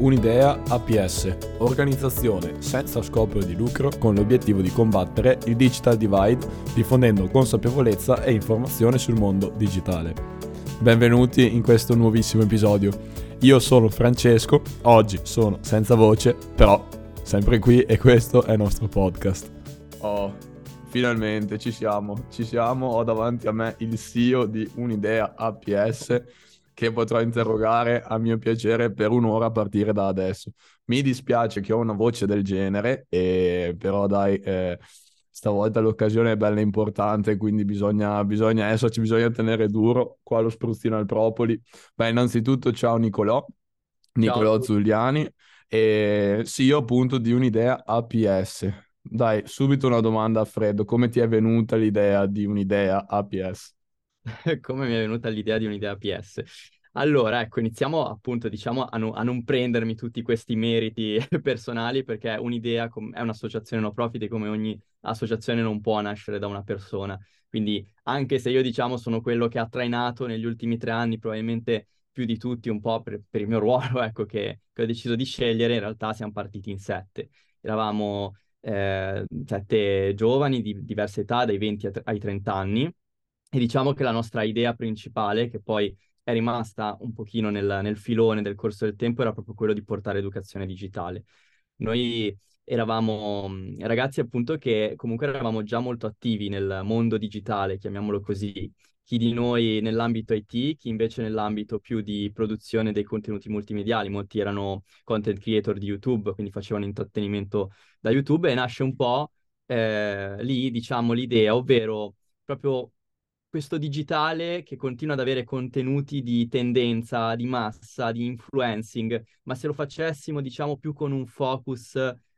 Un'idea APS, organizzazione senza scopo di lucro con l'obiettivo di combattere il digital divide diffondendo consapevolezza e informazione sul mondo digitale. Benvenuti in questo nuovissimo episodio. Io sono Francesco, oggi sono senza voce, però sempre qui e questo è il nostro podcast. Oh, finalmente ci siamo, ci siamo, ho davanti a me il CEO di Un'idea APS che potrò interrogare a mio piacere per un'ora a partire da adesso. Mi dispiace che ho una voce del genere, e... però dai, eh, stavolta l'occasione è bella importante, quindi bisogna, bisogna esserci, bisogna tenere duro. Qua lo spruzzino al propoli. Beh, innanzitutto ciao Nicolò, Nicolò ciao. Zuliani, e sì, io appunto di un'idea APS. Dai, subito una domanda a freddo, come ti è venuta l'idea di un'idea APS? come mi è venuta l'idea di un'idea PS. Allora, ecco, iniziamo appunto, diciamo, a, no, a, non prendermi tutti questi meriti personali perché un'idea com- è un'associazione no profit e come ogni associazione non può nascere da una persona. Quindi, anche se io, diciamo, sono quello che ha trainato negli ultimi tre anni, probabilmente più di tutti, un po' per, per il mio ruolo, ecco, che, che, ho deciso di scegliere, in realtà siamo partiti in sette. Eravamo eh, sette giovani di diverse età, dai 20 ai 30 anni, e diciamo che la nostra idea principale, che poi è rimasta un pochino nel, nel filone del corso del tempo, era proprio quello di portare educazione digitale. Noi eravamo mm, ragazzi appunto che comunque eravamo già molto attivi nel mondo digitale, chiamiamolo così, chi di noi nell'ambito IT, chi invece nell'ambito più di produzione dei contenuti multimediali, molti erano content creator di YouTube, quindi facevano intrattenimento da YouTube e nasce un po' eh, lì, diciamo, l'idea, ovvero proprio questo digitale che continua ad avere contenuti di tendenza, di massa, di influencing, ma se lo facessimo, diciamo, più con un focus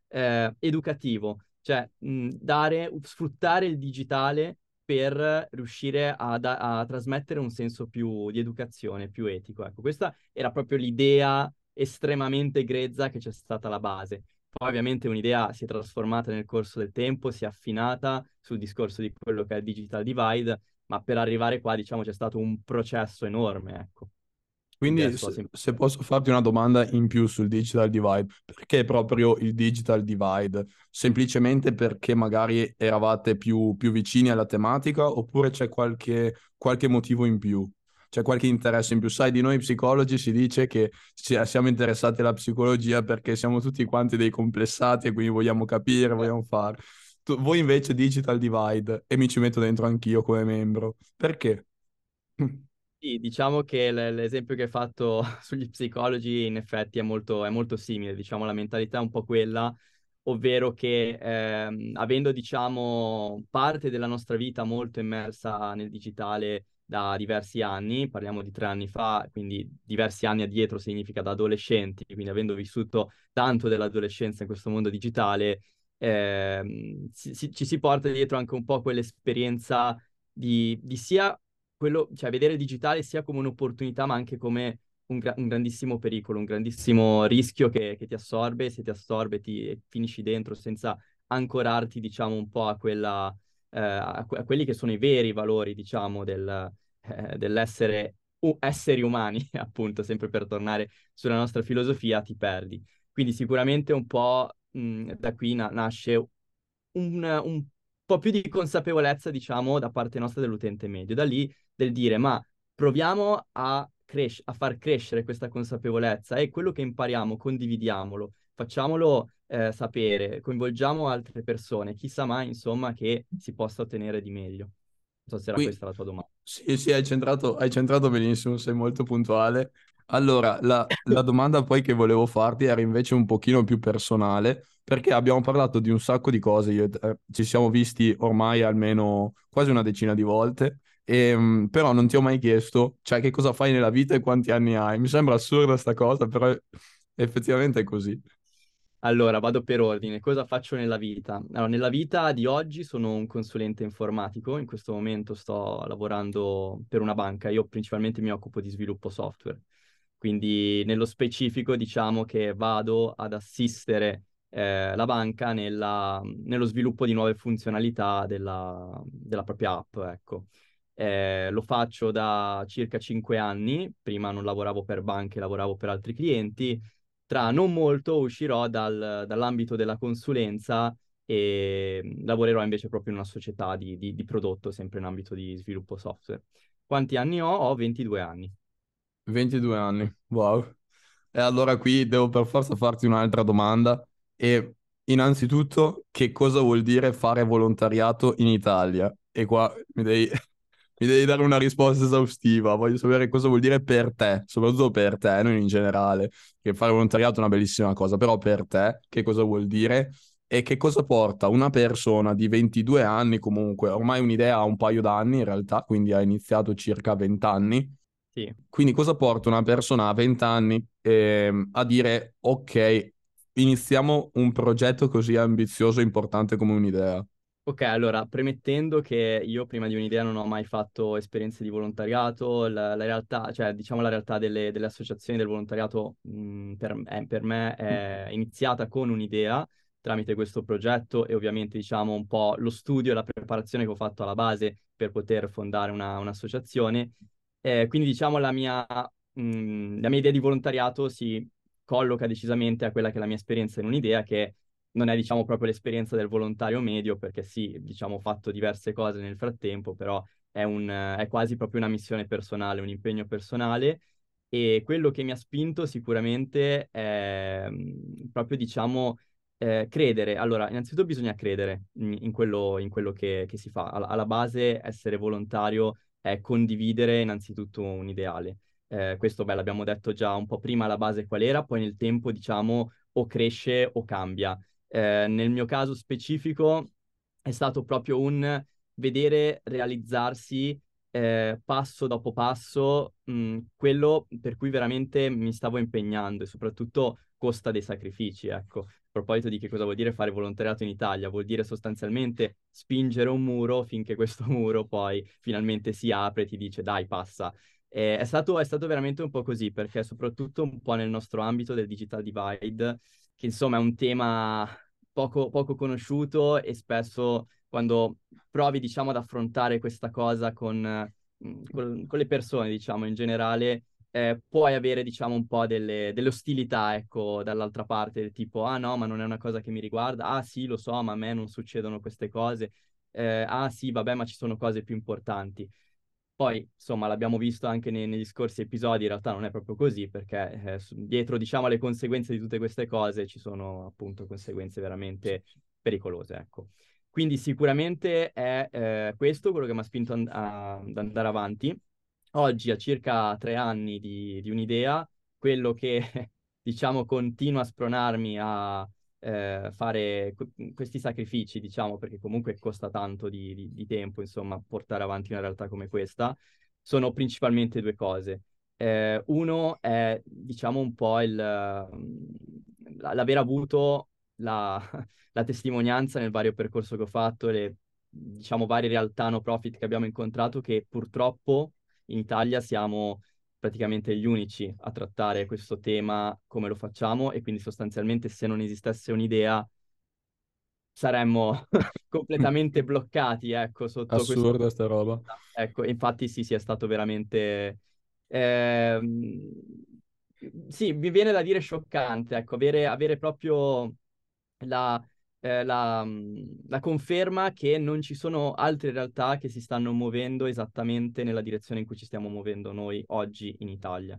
eh, educativo, cioè mh, dare, sfruttare il digitale per riuscire a, da- a, trasmettere un senso più di educazione, più etico. Ecco, questa era proprio l'idea estremamente grezza che c'è stata alla base. Poi ovviamente un'idea si è trasformata nel corso del tempo, si è affinata sul discorso di quello che è il digital divide ma per arrivare qua, diciamo, c'è stato un processo enorme, ecco. Quindi se, se, posso farti una domanda in più sul digital divide, perché proprio il digital divide? Semplicemente perché magari eravate più, più vicini alla tematica oppure c'è qualche, qualche motivo in più? C'è qualche interesse in più? Sai, di noi psicologi si dice che siamo interessati alla psicologia perché siamo tutti quanti dei complessati e quindi vogliamo capire, vogliamo fare. Tu, voi invece Digital Divide e mi ci metto dentro anch'io come membro. Perché? Sì, diciamo che l- l'esempio che hai fatto sugli psicologi in effetti è molto, è molto simile, diciamo la mentalità è un po' quella, ovvero che ehm, avendo diciamo parte della nostra vita molto immersa nel digitale da diversi anni, parliamo di tre anni fa, quindi diversi anni addietro significa da adolescenti, quindi avendo vissuto tanto dell'adolescenza in questo mondo digitale, eh, si, ci si porta dietro anche un po' quell'esperienza di, di sia quello, cioè vedere il digitale sia come un'opportunità, ma anche come un, gra- un grandissimo pericolo, un grandissimo rischio che, che, ti assorbe, se ti assorbe ti finisci dentro senza ancorarti, diciamo, un po' a, quella, eh, a, que- a quelli che sono i veri valori, diciamo, del, eh, dell'essere u- esseri umani, appunto, sempre per tornare sulla nostra filosofia, ti perdi. Quindi sicuramente un po' mh, mhmm, da qui na- nasce un, un po' più di consapevolezza, diciamo, da parte nostra dell'utente medio. Da lì del dire, ma proviamo a, cres- a far crescere questa consapevolezza e quello che impariamo, condividiamolo, facciamolo eh, sapere, coinvolgiamo altre persone, chissà mai, insomma, che si possa ottenere di meglio. Non so se era Qui... questa la tua domanda. Sì, sì, hai centrato, hai centrato benissimo, sei molto puntuale. Allora, la, la domanda poi che volevo farti era invece un pochino più personale, perché abbiamo parlato di un sacco di cose, io, eh, ci siamo visti ormai almeno quasi una decina di volte, e, um, però non ti ho mai chiesto, cioè, che cosa fai nella vita e quanti anni hai. Mi sembra assurda sta cosa, però effettivamente è così. Allora, vado per ordine. Cosa faccio nella vita? Allora, nella vita di oggi sono un consulente informatico, in questo momento sto lavorando per una banca, io principalmente mi occupo di sviluppo software. Quindi nello specifico diciamo che vado ad assistere eh, la banca nella, nello sviluppo di nuove funzionalità della, della propria app, ecco. Eh, lo faccio da circa cinque anni, prima non lavoravo per banche, lavoravo per altri clienti. tra non molto uscirò dal, dall'ambito della consulenza e lavorerò invece proprio in una società di, di, di prodotto, sempre in ambito di sviluppo software. Quanti anni ho? Ho 22 anni. 22 anni, wow. E allora qui devo per forza farti un'altra domanda. E innanzitutto, che cosa vuol dire fare volontariato in Italia? E qua mi devi, mi devi dare una risposta esaustiva. Voglio sapere cosa vuol dire per te, soprattutto per te, non in generale, che fare volontariato è una bellissima cosa, però per te che cosa vuol dire? E che cosa porta una persona di 22 anni comunque, ormai un'idea ha un paio d'anni in realtà, quindi ha iniziato circa 20 anni, sì. Quindi cosa porta una persona a 20 anni eh, a dire ok, iniziamo un progetto così ambizioso e importante come un'idea? Ok, allora, premettendo che io prima di un'idea non ho mai fatto esperienze di volontariato, la, la realtà, cioè diciamo la realtà delle, delle associazioni del volontariato mh, mm, per, eh, per, me è iniziata con un'idea tramite questo progetto e ovviamente diciamo un po' lo studio e la preparazione che ho fatto alla base per poter fondare una, un'associazione eh, quindi diciamo la mia, mh, mm, la mia idea di volontariato si colloca decisamente a quella che è la mia esperienza in un'idea che non è diciamo proprio l'esperienza del volontario medio perché sì, diciamo ho fatto diverse cose nel frattempo, però è, un, è quasi proprio una missione personale, un impegno personale e quello che mi ha spinto sicuramente è mm, proprio diciamo eh, credere. Allora, innanzitutto bisogna credere in, in quello, in quello che, che, si fa. Alla, alla base essere volontario è condividere innanzitutto un ideale. Eh, questo, beh, l'abbiamo detto già un po' prima, la base qual era, poi nel tempo, diciamo, o cresce o cambia. Eh, nel mio caso specifico è stato proprio un vedere realizzarsi eh, passo dopo passo mh, quello per cui veramente mi stavo impegnando e soprattutto costa dei sacrifici, ecco proposito di che cosa vuol dire fare volontariato in Italia, vuol dire sostanzialmente spingere un muro finché questo muro poi finalmente si apre e ti dice dai passa. Eh, è, stato, è stato veramente un po' così perché soprattutto un po' nel nostro ambito del digital divide, che insomma è un tema poco, poco conosciuto e spesso quando provi diciamo ad affrontare questa cosa con, mm, con, con le persone diciamo in generale eh, puoi avere, diciamo, un po' delle, delle, ostilità, ecco, dall'altra parte, tipo, ah no, ma non è una cosa che mi riguarda, ah sì, lo so, ma a me non succedono queste cose, eh, ah sì, vabbè, ma ci sono cose più importanti. Poi, insomma, l'abbiamo visto anche nei, negli scorsi episodi, in realtà non è proprio così, perché eh, dietro, diciamo, alle conseguenze di tutte queste cose ci sono, appunto, conseguenze veramente pericolose, ecco. Quindi sicuramente è eh, questo quello che mi ha spinto ad andare avanti oggi a circa tre anni di, di un'idea, quello che diciamo continua a spronarmi a eh, fare questi sacrifici, diciamo, perché comunque costa tanto di, di, di, tempo, insomma, portare avanti una realtà come questa, sono principalmente due cose. Eh, uno è, diciamo, un po' il, l'aver avuto la, la testimonianza nel vario percorso che ho fatto, le, diciamo, varie realtà no profit che abbiamo incontrato che purtroppo in Italia siamo praticamente gli unici a trattare questo tema come lo facciamo e quindi sostanzialmente se non esistesse un'idea saremmo completamente bloccati, ecco, sotto Assurda questo... sta roba. Ecco, infatti sì, sì, è stato veramente... Eh... Sì, mi viene da dire scioccante, ecco, avere, avere proprio la, eh, la, la, conferma che non ci sono altre realtà che si stanno muovendo esattamente nella direzione in cui ci stiamo muovendo noi oggi in Italia.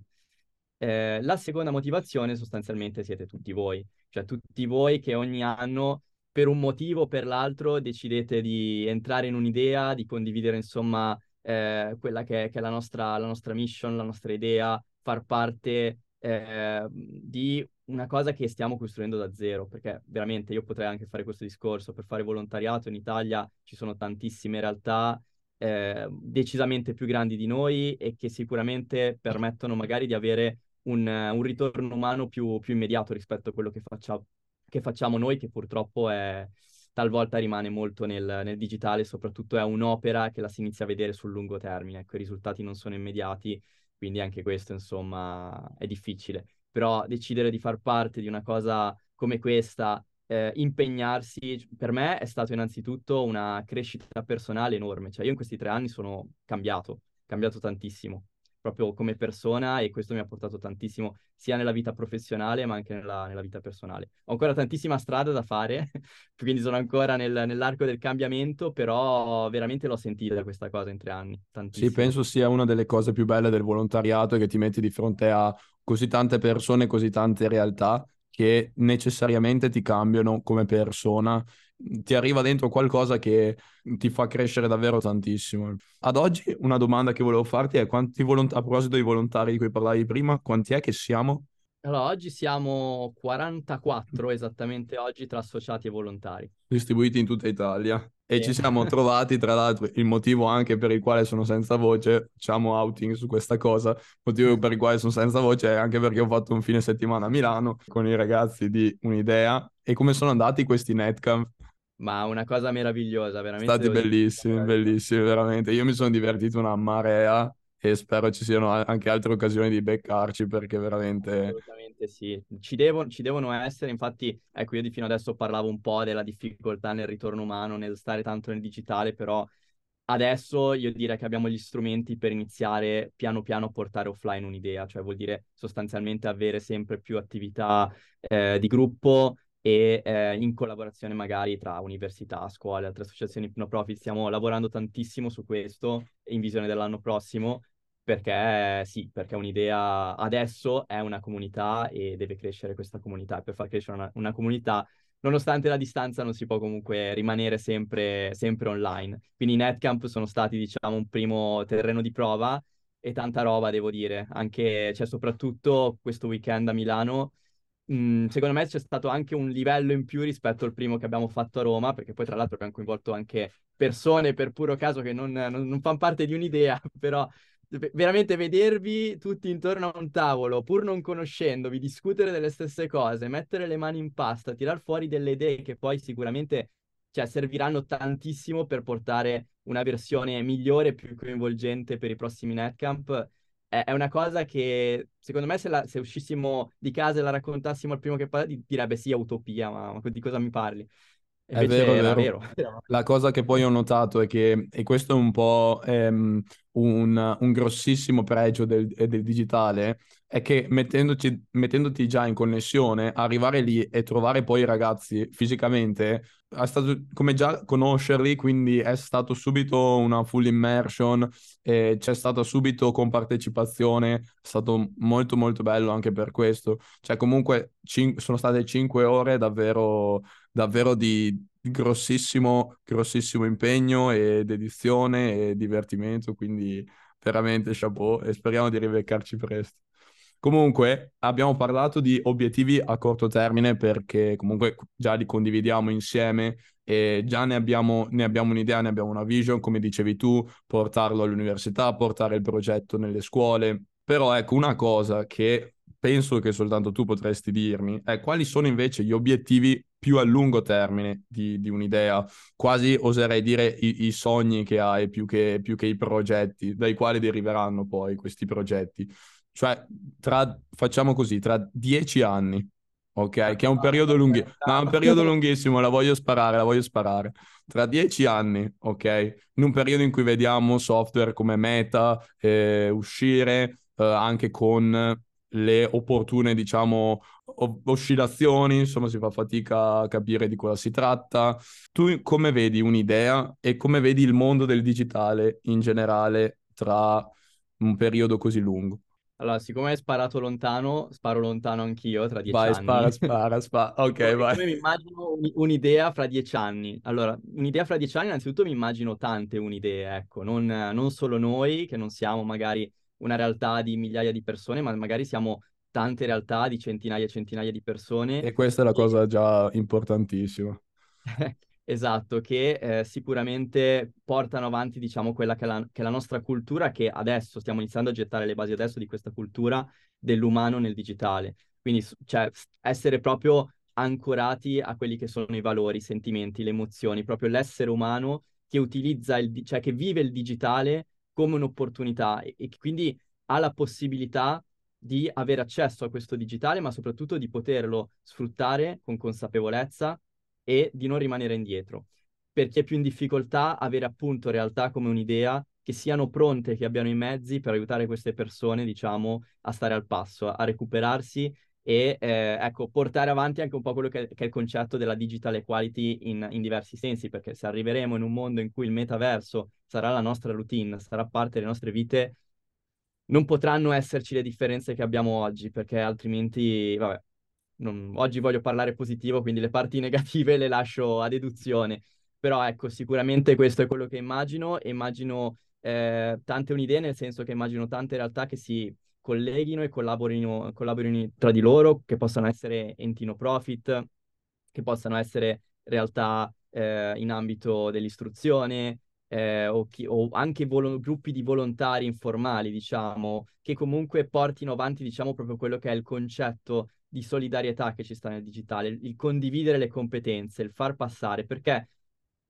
Eh, la seconda motivazione sostanzialmente siete tutti voi, cioè tutti voi che ogni anno per un motivo o per l'altro decidete di entrare in un'idea, di condividere insomma eh, quella che è, che è la, nostra, la nostra mission, la nostra idea, far parte eh, di una cosa che stiamo costruendo da zero, perché veramente io potrei anche fare questo discorso, per fare volontariato in Italia ci sono tantissime realtà eh, decisamente più grandi di noi e che sicuramente permettono magari di avere un, un ritorno umano più, più, immediato rispetto a quello che, faccia, che, facciamo noi, che purtroppo è, talvolta rimane molto nel, nel digitale, soprattutto è un'opera che la si inizia a vedere sul lungo termine, ecco, i risultati non sono immediati quindi anche questo, insomma, è difficile. Però decidere di far parte di una cosa come questa, eh, impegnarsi, per me è stato innanzitutto una crescita personale enorme. Cioè io in questi tre anni sono cambiato, cambiato tantissimo. proprio come persona e questo mi ha portato tantissimo sia nella vita professionale ma anche nella, nella vita personale. Ho ancora tantissima strada da fare, quindi sono ancora nel, nell'arco del cambiamento, però veramente l'ho sentita questa cosa in tre anni. Tantissimo. Sì, penso sia una delle cose più belle del volontariato che ti metti di fronte a così tante persone, così tante realtà che necessariamente ti cambiano come persona ti arriva dentro qualcosa che ti fa crescere davvero tantissimo. Ad oggi una domanda che volevo farti è quanti volontari, a proposito dei volontari di cui parlavi prima, quanti è che siamo? Allora, oggi siamo 44 esattamente oggi tra associati e volontari. Distribuiti in tutta Italia. E ci siamo trovati, tra l'altro, il motivo anche per il quale sono senza voce, facciamo outing su questa cosa, il motivo per il quale sono senza voce è anche perché ho fatto un fine settimana a Milano con i ragazzi di Un'Idea. E come sono andati questi netcamp? Ma una cosa meravigliosa, veramente. Stati bellissimi, dire. bellissimi, veramente. Io mi sono divertito una marea e spero ci siano anche altre occasioni di beccarci perché veramente... Assolutamente sì, ci, devo, ci devono essere, infatti, ecco, io fino adesso parlavo un po' della difficoltà nel ritorno umano, nel stare tanto nel digitale, però adesso io direi che abbiamo gli strumenti per iniziare piano piano a portare offline un'idea, cioè vuol dire sostanzialmente avere sempre più attività eh, di gruppo, e eh, in collaborazione magari tra università, scuole, altre associazioni no profit. Stiamo lavorando tantissimo su questo in visione dell'anno prossimo perché sì, perché un'idea adesso è una comunità e deve crescere questa comunità. Per far crescere una, una comunità, nonostante la distanza, non si può comunque rimanere sempre, sempre online. Quindi i Netcamp sono stati, diciamo, un primo terreno di prova e tanta roba, devo dire. Anche, cioè, soprattutto questo weekend a Milano Mm, secondo me c'è stato anche un livello in più rispetto al primo che abbiamo fatto a Roma, perché poi tra l'altro abbiamo coinvolto anche persone per puro caso che non, non, non fanno parte di un'idea, però veramente vedervi tutti intorno a un tavolo, pur non conoscendovi, discutere delle stesse cose, mettere le mani in pasta, tirar fuori delle idee che poi sicuramente cioè, serviranno tantissimo per portare una versione migliore più coinvolgente per i prossimi netcamp è, una cosa che secondo me se, la, se, uscissimo di casa e la raccontassimo al primo che parla direbbe sì, utopia, ma, ma di cosa mi parli? È vero, è vero. vero. La cosa che poi ho notato è che, e questo è un po' ehm, un, un, grossissimo pregio del, del, digitale, è che mettendoti, mettendoti già in connessione, arrivare lì e trovare poi i ragazzi fisicamente, è stato come già conoscerli, quindi è stato subito una full immersion, e c'è stata subito compartecipazione, è stato molto molto bello anche per questo. Cioè comunque cin- sono state cinque ore davvero davvero di grossissimo, grossissimo impegno ed edizione e divertimento, quindi veramente chapeau e speriamo di ribeccarci presto. Comunque abbiamo parlato di obiettivi a corto termine perché comunque già li condividiamo insieme e già ne abbiamo, ne abbiamo un'idea, ne abbiamo una vision, come dicevi tu, portarlo all'università, portare il progetto nelle scuole. Però ecco una cosa che penso che soltanto tu potresti dirmi è quali sono invece gli obiettivi più a lungo termine di, di un'idea, quasi oserei dire i, i sogni che hai più che, più che, i progetti, dai quali deriveranno poi questi progetti. Cioè, tra, facciamo così, tra dieci anni, ok? Che è un periodo lunghissimo, no, un periodo lunghissimo, la voglio sparare, la voglio sparare. Tra dieci anni, ok? In un periodo in cui vediamo software come Meta eh, uscire eh, anche con le opportune, diciamo, oscillazioni, insomma si fa fatica a capire di cosa si tratta. Tu come vedi un'idea e come vedi il mondo del digitale in generale tra un periodo così lungo? Allora, siccome hai sparato lontano, sparo lontano anch'io tra dieci vai, anni. Vai, spara, spara, spara. Ok, come, vai. Come mi immagino un'idea fra dieci anni? Allora, un'idea fra dieci anni, innanzitutto mi immagino tante un'idea, ecco, non, non solo noi, che non siamo magari una realtà di migliaia di persone, ma magari siamo tante realtà di centinaia e centinaia di persone. E questa è la cosa già importantissima. esatto, che eh, sicuramente portano avanti, diciamo, quella che è, la, che è la nostra cultura, che adesso stiamo iniziando a gettare le basi adesso di questa cultura dell'umano nel digitale. Quindi, cioè, essere proprio ancorati a quelli che sono i valori, i sentimenti, le emozioni, proprio l'essere umano che utilizza il, cioè che vive il digitale come un'opportunità e, e quindi ha la possibilità di avere accesso a questo digitale, ma soprattutto di poterlo sfruttare con consapevolezza e di non rimanere indietro. Per chi è più in difficoltà, avere appunto realtà come un'idea che siano pronte, che abbiano i mezzi per aiutare queste persone, diciamo, a stare al passo, a recuperarsi e eh, ecco, portare avanti anche un po' quello che che è il concetto della digital equality in, in, diversi sensi, perché se arriveremo in un mondo in cui il metaverso sarà la nostra routine, sarà parte delle nostre vite, non potranno esserci le differenze che abbiamo oggi, perché altrimenti, vabbè, non, oggi voglio parlare positivo, quindi le parti negative le lascio a deduzione. Però ecco, sicuramente questo è quello che immagino, immagino eh, tante un'idee, nel senso che immagino tante realtà che si colleghino e collaborino, collaborino tra di loro, che possano essere enti no profit, che possano essere realtà eh, in ambito dell'istruzione eh, o, chi, o, anche volo- gruppi di volontari informali, diciamo, che comunque portino avanti, diciamo, proprio quello che è il concetto di solidarietà che ci sta nel digitale, il, condividere le competenze, il far passare, perché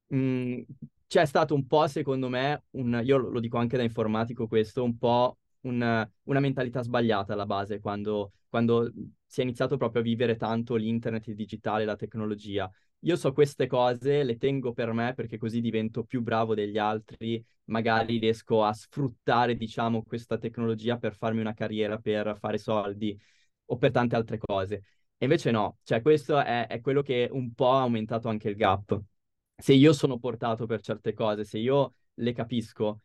mh, mm, c'è stato un po', secondo me, un, io lo dico anche da informatico questo, un po' un, una mentalità sbagliata alla base quando, quando si è iniziato proprio a vivere tanto l'internet, il digitale, la tecnologia. Io so queste cose, le tengo per me perché così divento più bravo degli altri, magari riesco a sfruttare, diciamo, questa tecnologia per farmi una carriera, per fare soldi o per tante altre cose. E invece no, cioè questo è, è quello che un po' ha aumentato anche il gap. Se io sono portato per certe cose, se io le capisco,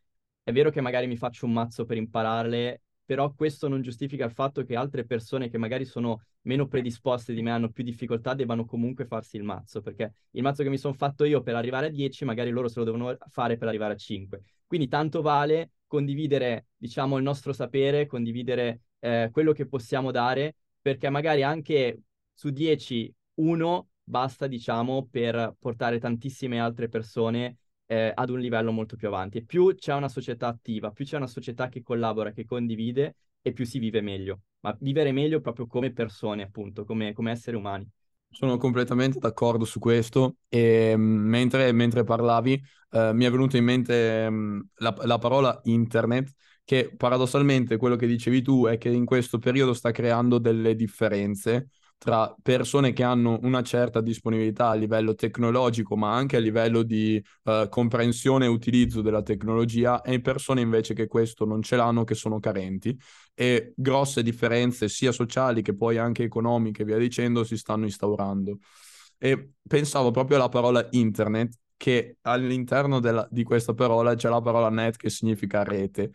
è vero che magari mi faccio un mazzo per impararle, però questo non giustifica il fatto che altre persone che magari sono meno predisposte di me, hanno più difficoltà, debbano comunque farsi il mazzo, perché il mazzo che mi sono fatto io per arrivare a 10, magari loro se lo devono fare per arrivare a 5. Quindi tanto vale condividere, diciamo, il nostro sapere, condividere eh, quello che possiamo dare, perché magari anche su 10, uno basta, diciamo, per portare tantissime altre persone eh, ad un livello molto più avanti. E più c'è una società attiva, più c'è una società che collabora, che condivide, e più si vive meglio. Ma vivere meglio proprio come persone, appunto, come, come esseri umani. Sono completamente d'accordo su questo e mm, mentre, mentre parlavi eh, mi è venuta in mente mh, mm, la, la, parola internet che paradossalmente quello che dicevi tu è che in questo periodo sta creando delle differenze tra persone che hanno una certa disponibilità a livello tecnologico, ma anche a livello di uh, comprensione e utilizzo della tecnologia, e persone invece che questo non ce l'hanno, che sono carenti. E grosse differenze sia sociali che poi anche economiche, via dicendo, si stanno instaurando. E pensavo proprio alla parola internet, che all'interno della, di questa parola c'è la parola net che significa rete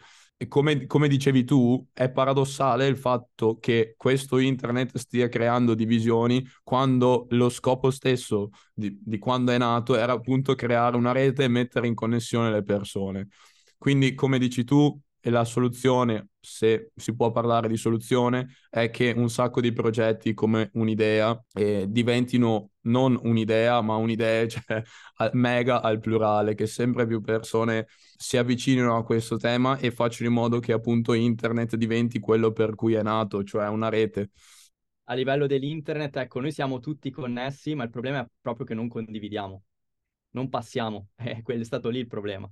come, come, dicevi tu, è paradossale il fatto che questo internet stia creando divisioni quando lo scopo stesso di, di quando è nato era appunto creare una rete e mettere in connessione le persone. Quindi, come dici tu, la soluzione, se si può parlare di soluzione, è che un sacco di progetti come un'idea eh, diventino non un'idea, ma un'idea, cioè mega al plurale, che sempre più persone si avvicinino a questo tema e facciano in modo che appunto internet diventi quello per cui è nato, cioè una rete. A livello dell'internet, ecco, noi siamo tutti connessi, ma il problema è proprio che non condividiamo, non passiamo, eh, è stato lì il problema.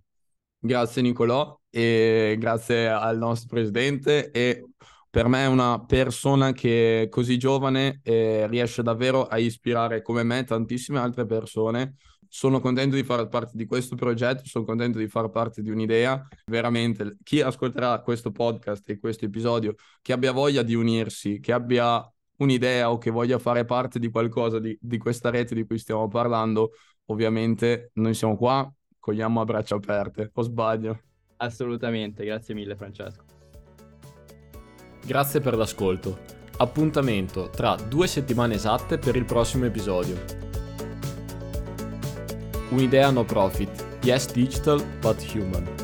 Grazie Nicolò e grazie al nostro presidente e per me è una persona che così giovane eh, riesce davvero a ispirare come me tantissime altre persone. Sono contento di fare parte di questo progetto, sono contento di fare parte di un'idea. Veramente, chi ascolterà questo podcast e questo episodio, che abbia voglia di unirsi, che abbia un'idea o che voglia fare parte di qualcosa di, di questa rete di cui stiamo parlando, ovviamente noi siamo qua, cogliamo a braccia aperte, o sbaglio? Assolutamente, grazie mille Francesco. Grazie per l'ascolto. Appuntamento tra due settimane esatte per il prossimo episodio. Un'idea no profit, yes digital but human.